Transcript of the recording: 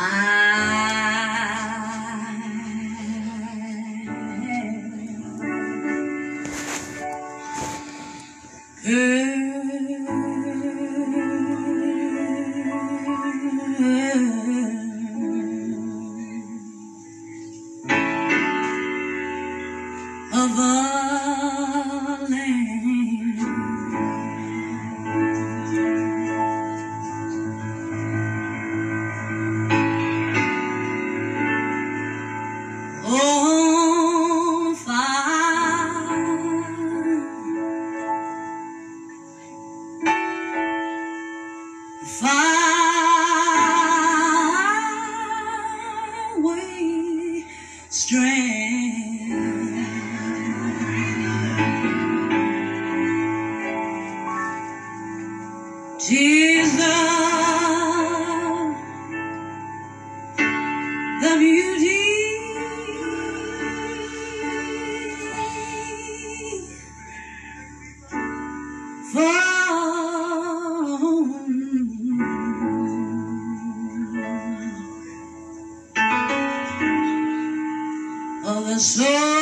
of strand. Jesus, the beauty from